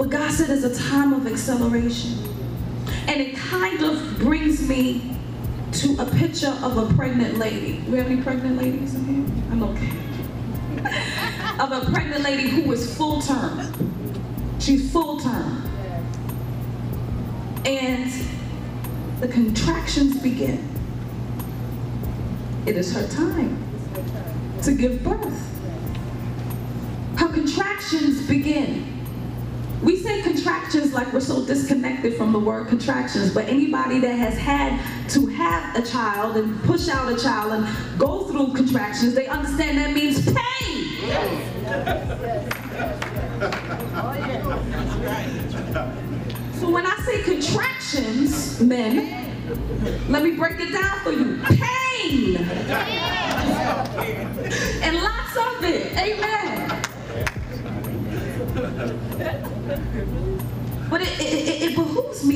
But God said it's a time of acceleration. And it kind of brings me to a picture of a pregnant lady. We have any pregnant ladies in here? I'm okay. of a pregnant lady who is full term. She's full term. And the contractions begin. It is her time to give birth. Her contractions begin. We say contractions like we're so disconnected from the word contractions, but anybody that has had to have a child and push out a child and go through contractions, they understand that means pain. So when I say contractions, men, let me break it down for you.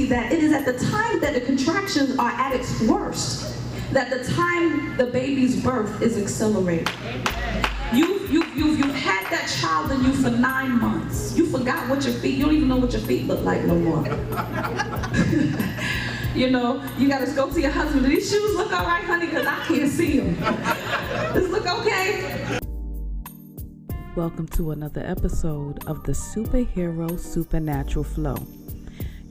Me that it is at the time that the contractions are at its worst, that the time the baby's birth is accelerated. You've, you've, you've, you've had that child in you for nine months. You forgot what your feet, you don't even know what your feet look like no more. you know, you gotta go to your husband, do these shoes look all right, honey? Because I can't see them. Does look okay? Welcome to another episode of the Superhero Supernatural Flow.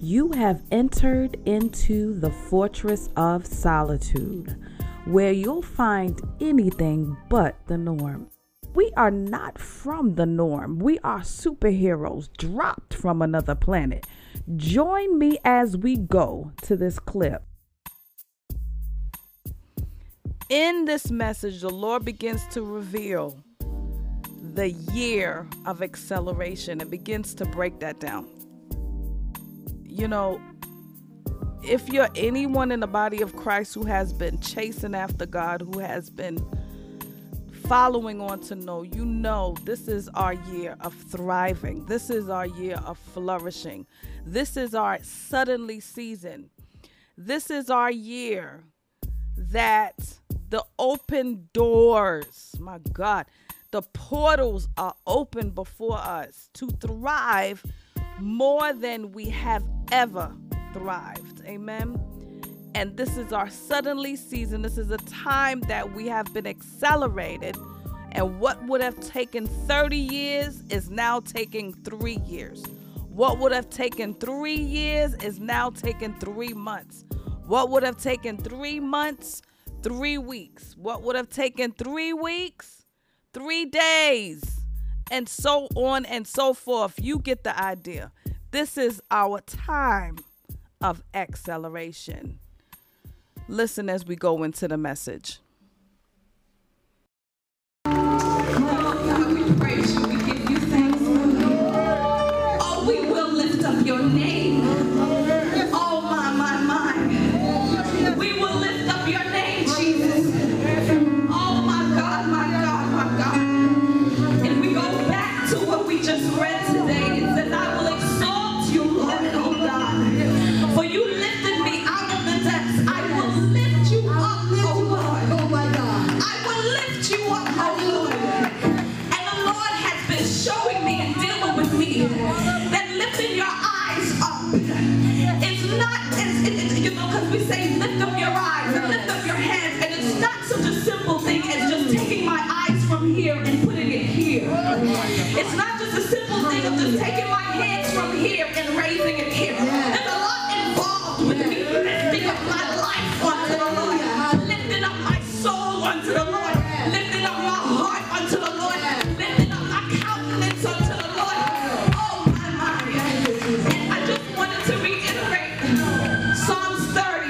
You have entered into the fortress of solitude, where you'll find anything but the norm. We are not from the norm. We are superheroes dropped from another planet. Join me as we go to this clip. In this message, the Lord begins to reveal the year of acceleration and begins to break that down. You know, if you're anyone in the body of Christ who has been chasing after God, who has been following on to know, you know this is our year of thriving. This is our year of flourishing. This is our suddenly season. This is our year that the open doors, my God, the portals are open before us to thrive more than we have ever thrived. Amen. And this is our suddenly season. This is a time that we have been accelerated. And what would have taken 30 years is now taking three years. What would have taken three years is now taking three months. What would have taken three months, three weeks. What would have taken three weeks, three days, and so on and so forth. You get the idea. This is our time of acceleration. Listen as we go into the message.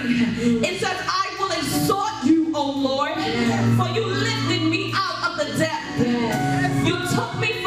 It says, I will exhort you, O Lord, for you lifted me out of the depth. You took me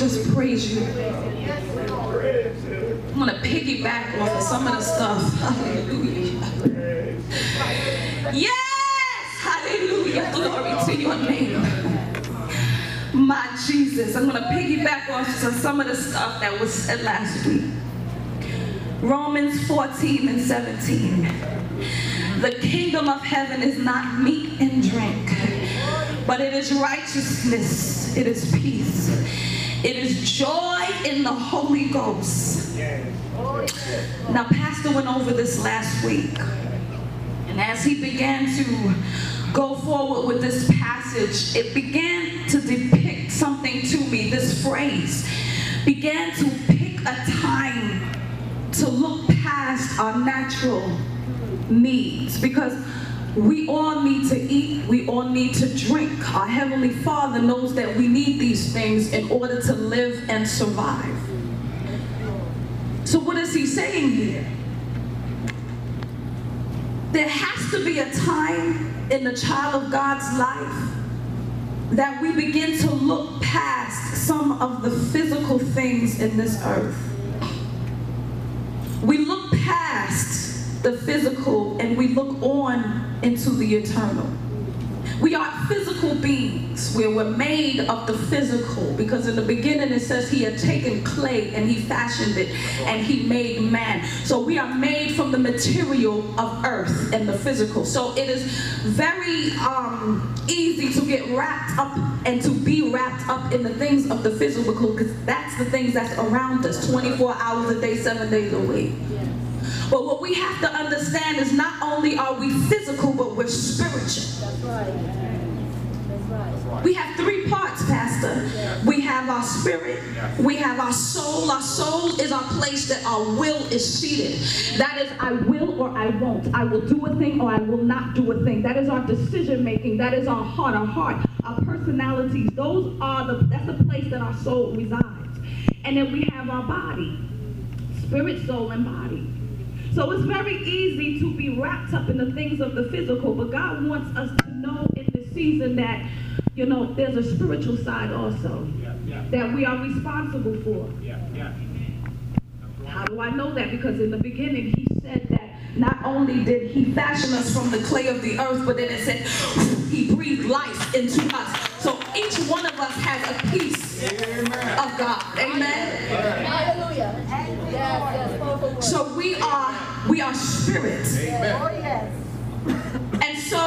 just praise you. I'm going to piggyback off of some of the stuff. Hallelujah. Yes! Hallelujah. Glory to your name. My Jesus. I'm going to piggyback off of some of the stuff that was said last week. Romans 14 and 17. The kingdom of heaven is not meat and drink, but it is righteousness, it is peace, it is joy in the Holy Ghost. Now, Pastor went over this last week, and as he began to go forward with this passage, it began to depict something to me. This phrase began to pick a time to look past our natural needs because we all need to eat, all need to drink. Our Heavenly Father knows that we need these things in order to live and survive. So, what is He saying here? There has to be a time in the child of God's life that we begin to look past some of the physical things in this earth. We look past the physical and we look on into the eternal. We are physical beings we're made of the physical because in the beginning it says he had taken clay and he fashioned it and he made man. So we are made from the material of earth and the physical. So it is very um, easy to get wrapped up and to be wrapped up in the things of the physical because that's the things that's around us 24 hours a day, seven days a week. But what we have to understand is not only are we physical, but we're spiritual. That's right. That's right. We have three parts, Pastor. We have our spirit, we have our soul. Our soul is our place that our will is seated. That is, I will or I won't. I will do a thing or I will not do a thing. That is our decision making. That is our heart, our heart, our personalities. Those are the, that's the place that our soul resides. And then we have our body, spirit, soul, and body. So it's very easy to be wrapped up in the things of the physical, but God wants us to know in this season that, you know, there's a spiritual side also Yeah, yeah, that we are responsible for. yeah, yeah. How do I know that? Because in the beginning he said that not only did he fashion us from the clay of the earth, but then it said he breathed life into us. So each one of us has a piece of God. Amen. Hallelujah. Yes, yes. Powerful word. So we are we are spirits. Oh, yes. And so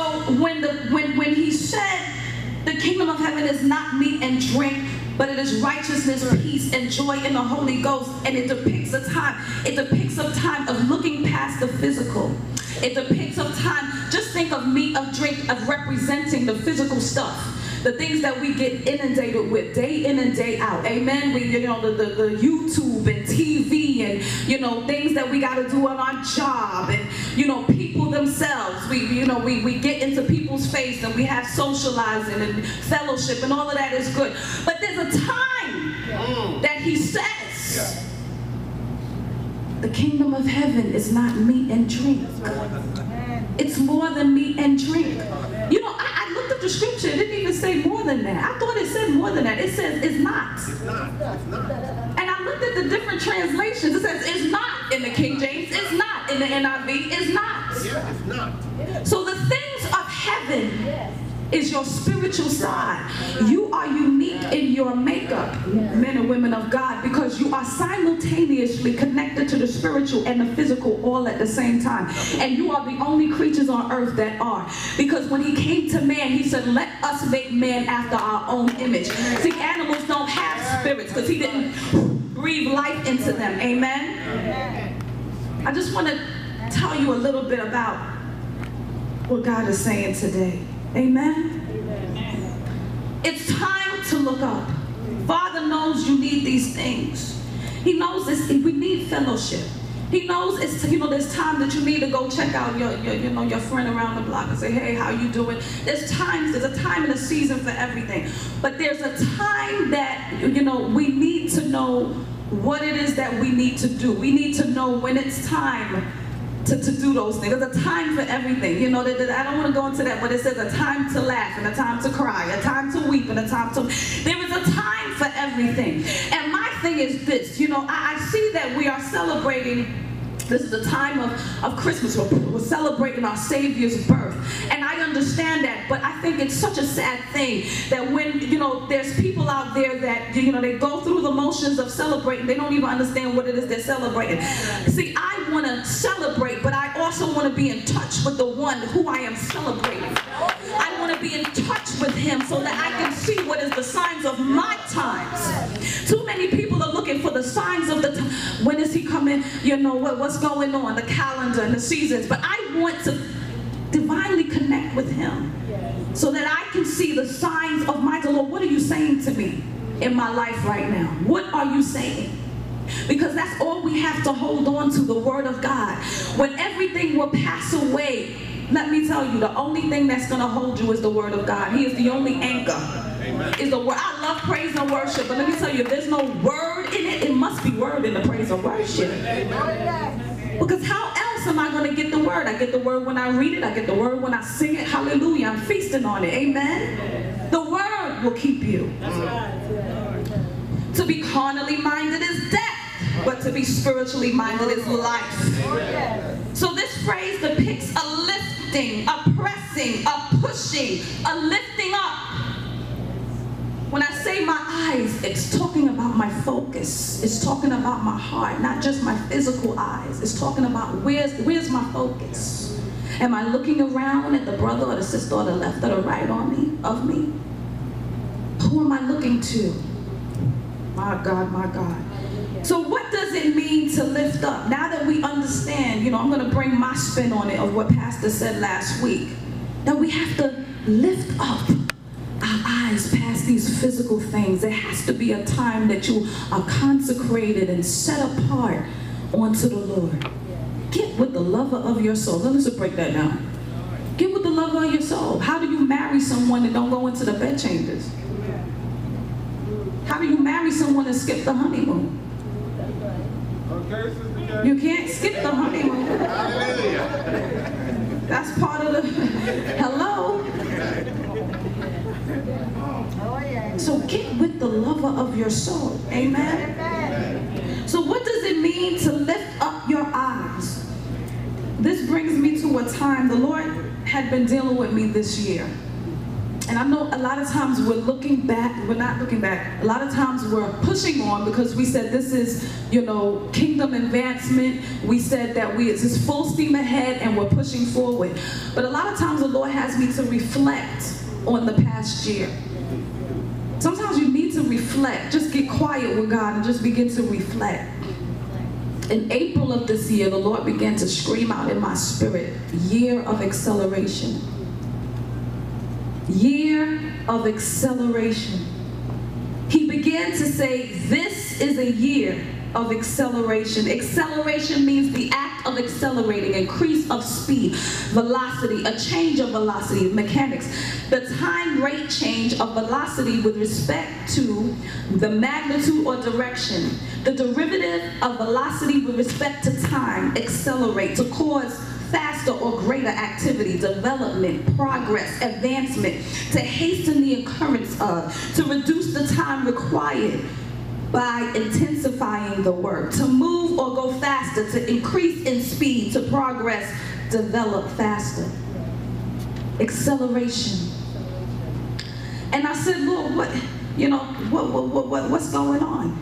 when the when when he said the kingdom of heaven is not meat and drink, but it is righteousness, peace, and joy in the Holy Ghost, and it depicts a time, it depicts a time of looking past the physical. It depicts a time, just think of meat, of drink, of representing the physical stuff. The things that we get inundated with day in and day out. Amen. We, you know, the, the, the YouTube and TV and, you know, things that we got to do on our job and, you know, people themselves. We, you know, we, we get into people's face and we have socializing and fellowship and all of that is good. But there's a time that he says, the kingdom of heaven is not meat and drink. It's more than meat and drink. You know, I, I, looked at the scripture. It didn't even say more than that. I thought it said more than that. It says it's not. It's not. It's not. And I looked at the different translations. It says it's not in the King James. It's not in the NIV. It's not. Yeah, it's not. So the things of heaven is your spiritual side. You are unique in your makeup, men and women of God, because you are simultaneously connected to the spiritual and the physical all at the same time. And you are the only creatures on earth that are. Because when he came to man, he said, let us make man after our own image. See, animals don't have spirits because he didn't breathe life into them. Amen? I just want to tell you a little bit about what God is saying today. Amen? It's time to look up. Father knows you need these things. He knows this. We need fellowship. He knows it's you know there's time that you need to go check out your, your you know your friend around the block and say hey how you doing. There's times there's a time and a season for everything, but there's a time that you know we need to know what it is that we need to do. We need to know when it's time to, to do those things. There's a time for everything. You know, that, that I don't want to go into that, but it says a time to laugh and a time to cry, a time to weep and a time to. There is a time for everything. And my thing is this, you know, I, I see that we are celebrating this is the time of, of Christmas. We're, we're, celebrating our Savior's birth. And I understand that, but I think it's such a sad thing that when, you know, there's people out there that, you know, they go through the motions of celebrating, they don't even understand what it is they're celebrating. See, I want to celebrate, but I also want to be in touch with the one who I am celebrating. I want to be in touch with him so that I can see what is the signs of my times. Too many people are looking for the signs of the time. When is he coming? You know, what, what's going on, the calendar and the seasons. But I want to divinely connect with him so that I can see the signs of my Lord. What are you saying to me in my life right now? What are you saying? Because that's all we have to hold on to, the word of God. When everything will pass away, let me tell you, the only thing that's going to hold you is the word of God. He is the only anchor. Amen. Is the word. I love praise and worship, but let me tell you, if there's no word in it, it must be word in the praise and worship. Amen. Because how else am I going to get the word? I get the word when I read it. I get the word when I sing it. Hallelujah. I'm feasting on it. Amen. The word will keep you. To be carnally minded is death, but to be spiritually minded is life. So this phrase depicts a lifting, a pressing, a pushing, a lifting up. When I say my eyes, it's talking about my focus. It's talking about my heart, not just my physical eyes. It's talking about where's, where's my focus? Am I looking around at the brother or the sister or the left or the right on me, of me? Who am I looking to? My God, my God. So what does it mean to lift up? Now that we understand, you know, I'm going to bring my spin on it of what Pastor said last week. That we have to lift up our eyes past these physical things. There has to be a time that you are consecrated and set apart unto the Lord. Get with the lover of your soul. Let us break that down. Get with the lover of your soul. How do you marry someone that don't go into the bed chambers? How do you marry someone and skip the honeymoon? You can't skip the honeymoon. That's part of the hello. So get with the lover of your soul. Amen. So what does it mean to lift up your eyes? This brings me to a time the Lord had been dealing with me this year. And I know a lot of times we're looking back, we're not looking back. A lot of times we're pushing on because we said this is, you know, kingdom advancement. We said that we it's just full steam ahead and we're pushing forward. But a lot of times the Lord has me to reflect on the past year. Sometimes you need to reflect. Just get quiet with God and just begin to reflect. In April of this year, the Lord began to scream out in my spirit, year of acceleration year of acceleration. He began to say, This is a year of acceleration. Acceleration means the act of accelerating, increase of speed, velocity, a change of velocity, mechanics. The time rate change of velocity with respect to the magnitude or direction. The derivative of velocity with respect to time, accelerate, to cause faster or greater activity, development, progress, advancement, to hasten the occurrence of, to reduce the time required by intensifying the work, to move or go faster, to increase in speed, to progress, develop faster. Acceleration. And I said, Lord, what, you know, what, what, what, what, what's going on?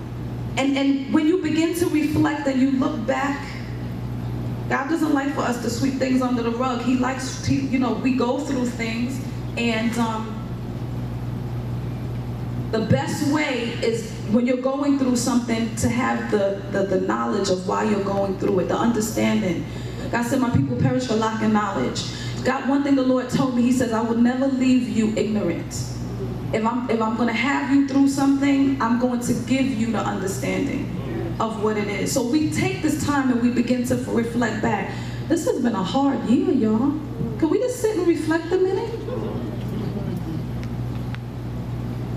And, and when you begin to reflect and you look back God doesn't like for us to sweep things under the rug. He likes, to, you know, we go through things, and um, the best way is when you're going through something to have the, the, the knowledge of why you're going through it, the understanding. God said, My people perish for lack of knowledge. God, one thing the Lord told me, He says, I will never leave you ignorant. If I'm, if I'm going to have you through something, I'm going to give you the understanding of what it is. So we take this time and we begin to reflect back. This has been a hard year, y'all. Can we just sit and reflect a minute?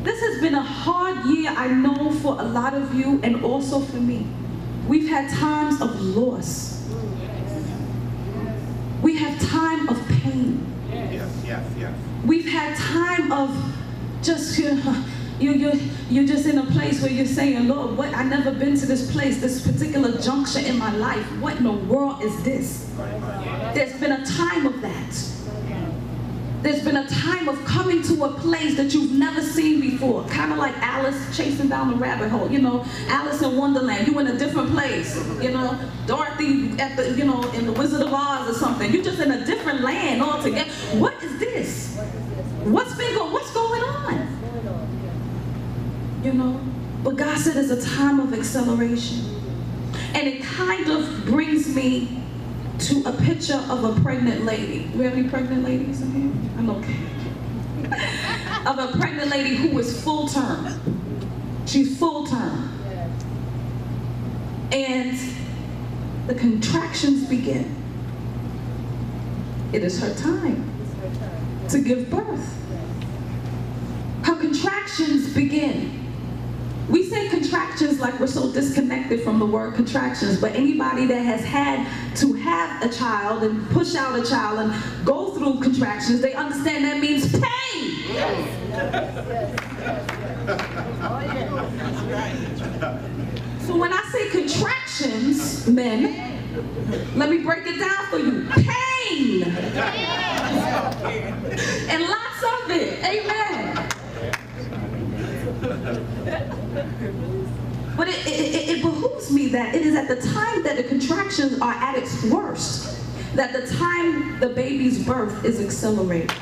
This has been a hard year, I know, for a lot of you and also for me. We've had times of loss. We have time of pain. Yes, yes, yes. We've had time of just you know, you, you're, you're just in a place where you're saying, Lord, what? I've never been to this place, this particular juncture in my life. What in the world is this? There's been a time of that. There's been a time of coming to a place that you've never seen before. Kind of like Alice chasing down the rabbit hole. You know, Alice in Wonderland. You in a different place. You know, Dorothy at the, you know, in the Wizard of Oz or something. You're just in a different land altogether. What is this? What's been going on? You know. But God said it's a time of acceleration. And it kind of brings me to a picture of a pregnant lady. We have any pregnant ladies in here? I'm okay. of a pregnant lady who is full term. She's full term. And the contractions begin. It is her time to give birth. Her contractions begin. We say contractions like we're so disconnected from the word contractions, but anybody that has had to have a child and push out a child and go through contractions, they understand that means pain. So when I say contractions, men, let me break it down for you. Pain. And lots of it. Amen. But it, it, it, behooves me that it is at the time that the contractions are at its worst, that the time the baby's birth is accelerated.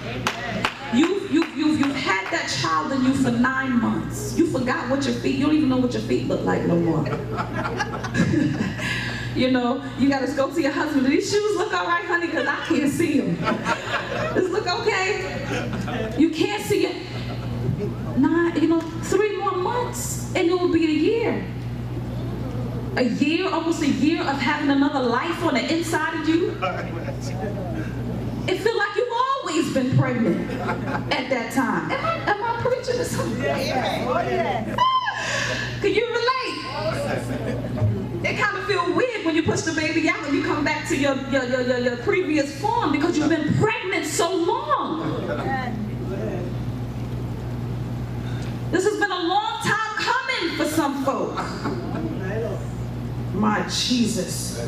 You've, you've, you've, you've had that child in you for nine months. You forgot what your feet, you don't even know what your feet look like no more. you know, you gotta go to your husband. Do these shoes look all right, honey? Because I can't see them. Does look okay? You can't see it nine, you know, three more months, and it will be a year. A year, almost a year of having another life on the inside of you. It feels like you've always been pregnant at that time. Am I, am I preaching to something? Yeah. Oh, can you relate? It kind of feels weird when you push the baby out and you come back to your, your, your, your, your previous form because you've been pregnant so long. This has been a long time coming for some folk. My Jesus.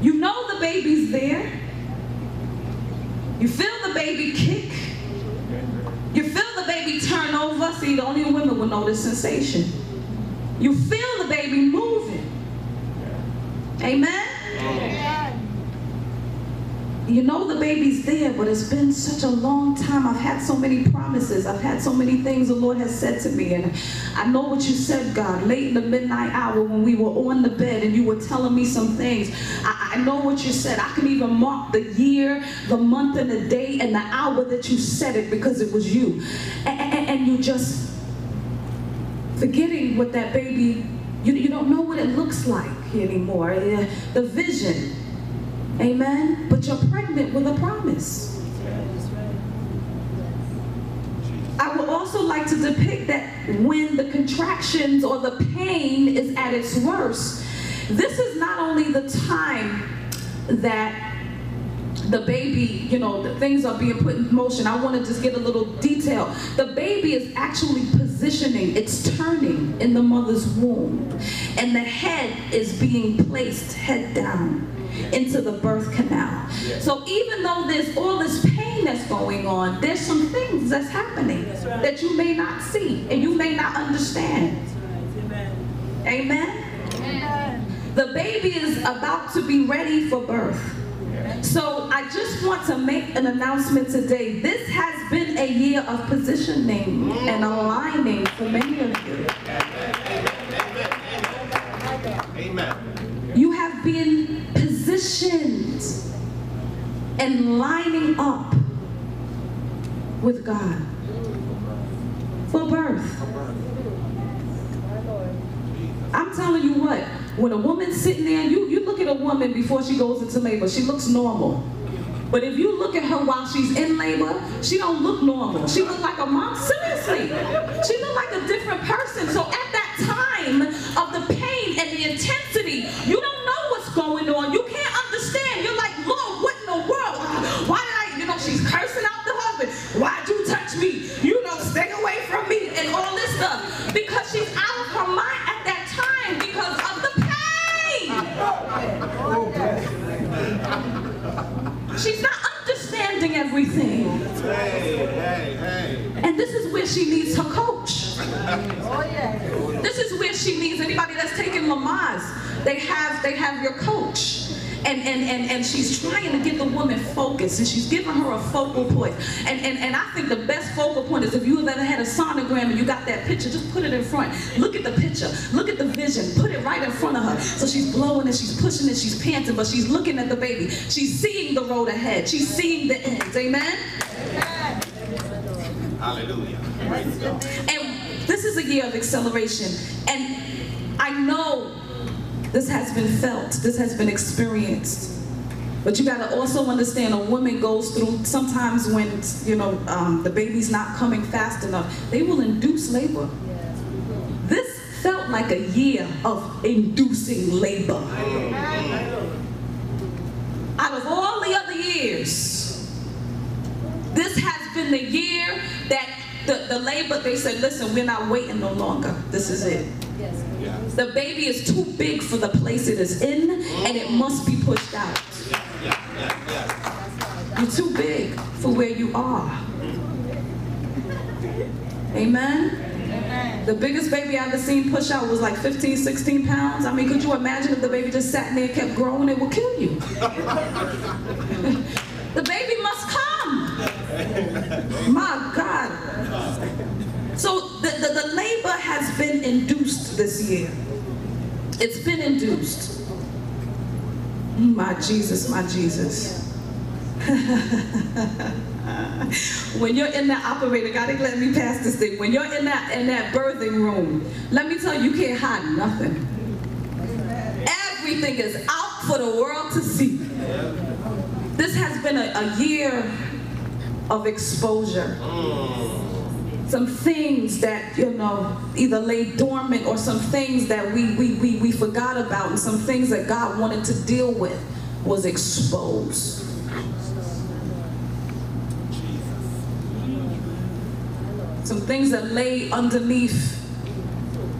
You know the baby's there. You feel the baby kick. You feel the baby turn over. See, the only women will know this sensation. You feel the baby moving. Amen? You know the baby's there, but it's been such a long time. I've had so many promises. I've had so many things the Lord has said to me. And I know what you said, God, late in the midnight hour when we were on the bed and you were telling me some things. I, I know what you said. I can even mark the year, the month, and the day, and the hour that you said it because it was you. And, and, and you just forgetting what that baby, you, you don't know what it looks like anymore. The vision. Amen. But you're pregnant with a promise. I would also like to depict that when the contractions or the pain is at its worst, this is not only the time that the baby, you know, the things are being put in motion. I want to just get a little detail. The baby is actually positioning, it's turning in the mother's womb. And the head is being placed head down into the birth canal. So even though there's all this pain that's going on, there's some things that's happening that you may not see and you may not understand. Amen. The baby is about to be ready for birth. So I just want to make an announcement today. This has been a year of positioning and aligning for many of you. And lining up with God for birth. I'm telling you what, when a woman's sitting there, you, you look at a woman before she goes into labor, she looks normal. But if you look at her while she's in labor, she don't look normal. She look like a mom. Seriously, she look like a and she's giving her a focal point. And, and, and I think the best focal point is if you have ever had a sonogram and you got that picture, just put it in front. Look at the picture. Look at the vision. Put it right in front of her. So she's blowing and she's pushing and she's panting, but she's looking at the baby. She's seeing the road ahead. She's seeing the end. Amen? Hallelujah. And this is a year of acceleration. And I know this has been felt, this has been experienced. But you got to also understand a woman goes through sometimes when you know um, the baby's not coming fast enough, they will induce labor. This felt like a year of inducing labor. Out of all the other years, this has been the year that the, the labor, they said, listen, we're not waiting no longer. This is it. Yes. Yeah. The baby is too big for the place it is in, and it must be pushed out. You're too big for where you are. Amen? The biggest baby I ever seen push out was like 15, 16 pounds. I mean, could you imagine if the baby just sat in there and kept growing? It would kill you. the baby must come. My God. So the, the, the labor has been induced this year. It's been induced. My Jesus, my Jesus. when you're in that operator, God let me pass this thing. When you're in that in that birthing room, let me tell you, you can't hide nothing. Everything is out for the world to see. This has been a, a year of exposure. Mm. Some things that, you know, either lay dormant or some things that we, we, we, we forgot about and some things that God wanted to deal with was exposed. Some things that lay underneath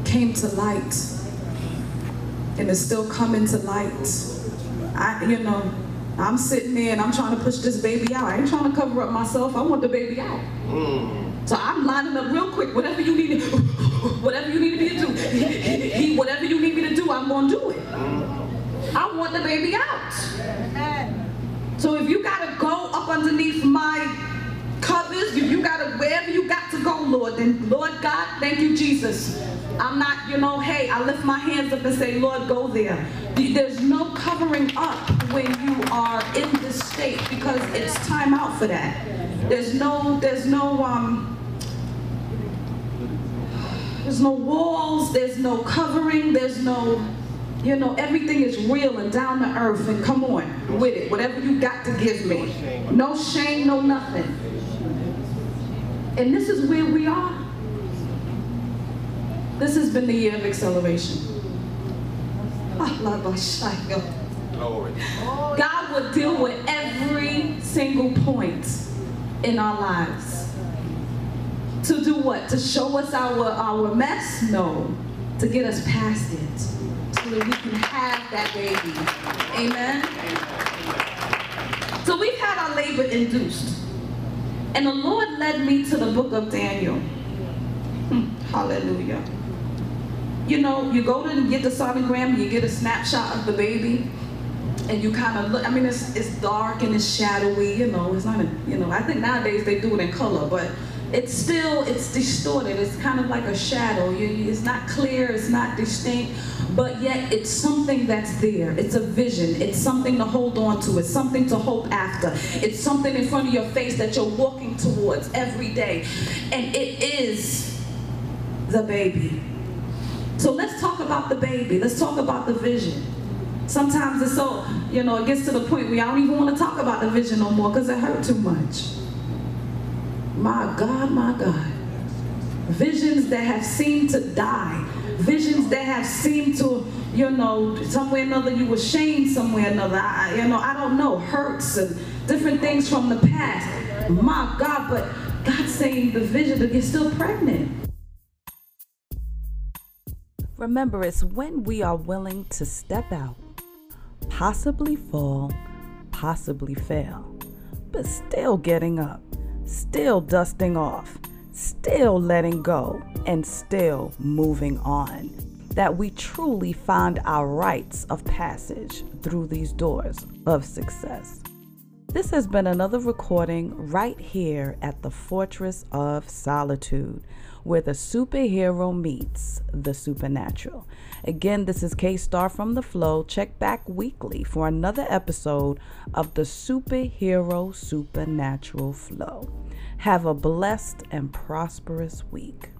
came to light and is still coming to light. I, you know, I'm sitting there and I'm trying to push this baby out. I ain't trying to cover up myself. I want the baby out. Mm. So I'm lining up real quick. Whatever you need, to, whatever you need me to do, he, whatever you need me to do, I'm gonna do it. I want the baby out. So if you gotta go up underneath my covers, if you gotta wherever you got to go, Lord, then Lord God, thank you, Jesus. I'm not, you know, hey, I lift my hands up and say, Lord, go there. There's no covering up when you are in this state because it's time out for that. There's no, there's no, um, there's no walls, there's no covering, there's no, you know, everything is real and down to earth and come on with it. Whatever you got to give me. No shame, no nothing. And this is where we are. This has been the year of acceleration. Ah, Glory. God will deal with every single point in our lives. To do what? To show us our, our mess? No. To get us past it. So that we can have that baby. Amen? So we've had our labor induced. And the Lord led me to the book of Daniel. Hmm, Hallelujah. You know, you go to get the sonogram, you get a snapshot of the baby, and you kind of look. I mean, it's it's dark and it's shadowy. You know, it's not a. You know, I think nowadays they do it in color, but it's still it's distorted. It's kind of like a shadow. You, it's not clear. It's not distinct, but yet it's something that's there. It's a vision. It's something to hold on to. It's something to hope after. It's something in front of your face that you're walking towards every day, and it is the baby. So let's talk about the baby. Let's talk about the vision. Sometimes it's so, you know, it gets to the point where I don't even want to talk about the vision no more because it hurt too much. My God, my God. Visions that have seemed to die. Visions that have seemed to, you know, somewhere another you were shamed somewhere another. I, you know, I don't know, hurts and different things from the past. My God, but God's saying the vision that you're still pregnant. Remember, it's when we are willing to step out, possibly fall, possibly fail, but still getting up, still dusting off, still letting go, and still moving on, that we truly find our rites of passage through these doors of success. This has been another recording right here at the Fortress of Solitude, where the superhero meets the supernatural. Again, this is K Star from The Flow. Check back weekly for another episode of the Superhero Supernatural Flow. Have a blessed and prosperous week.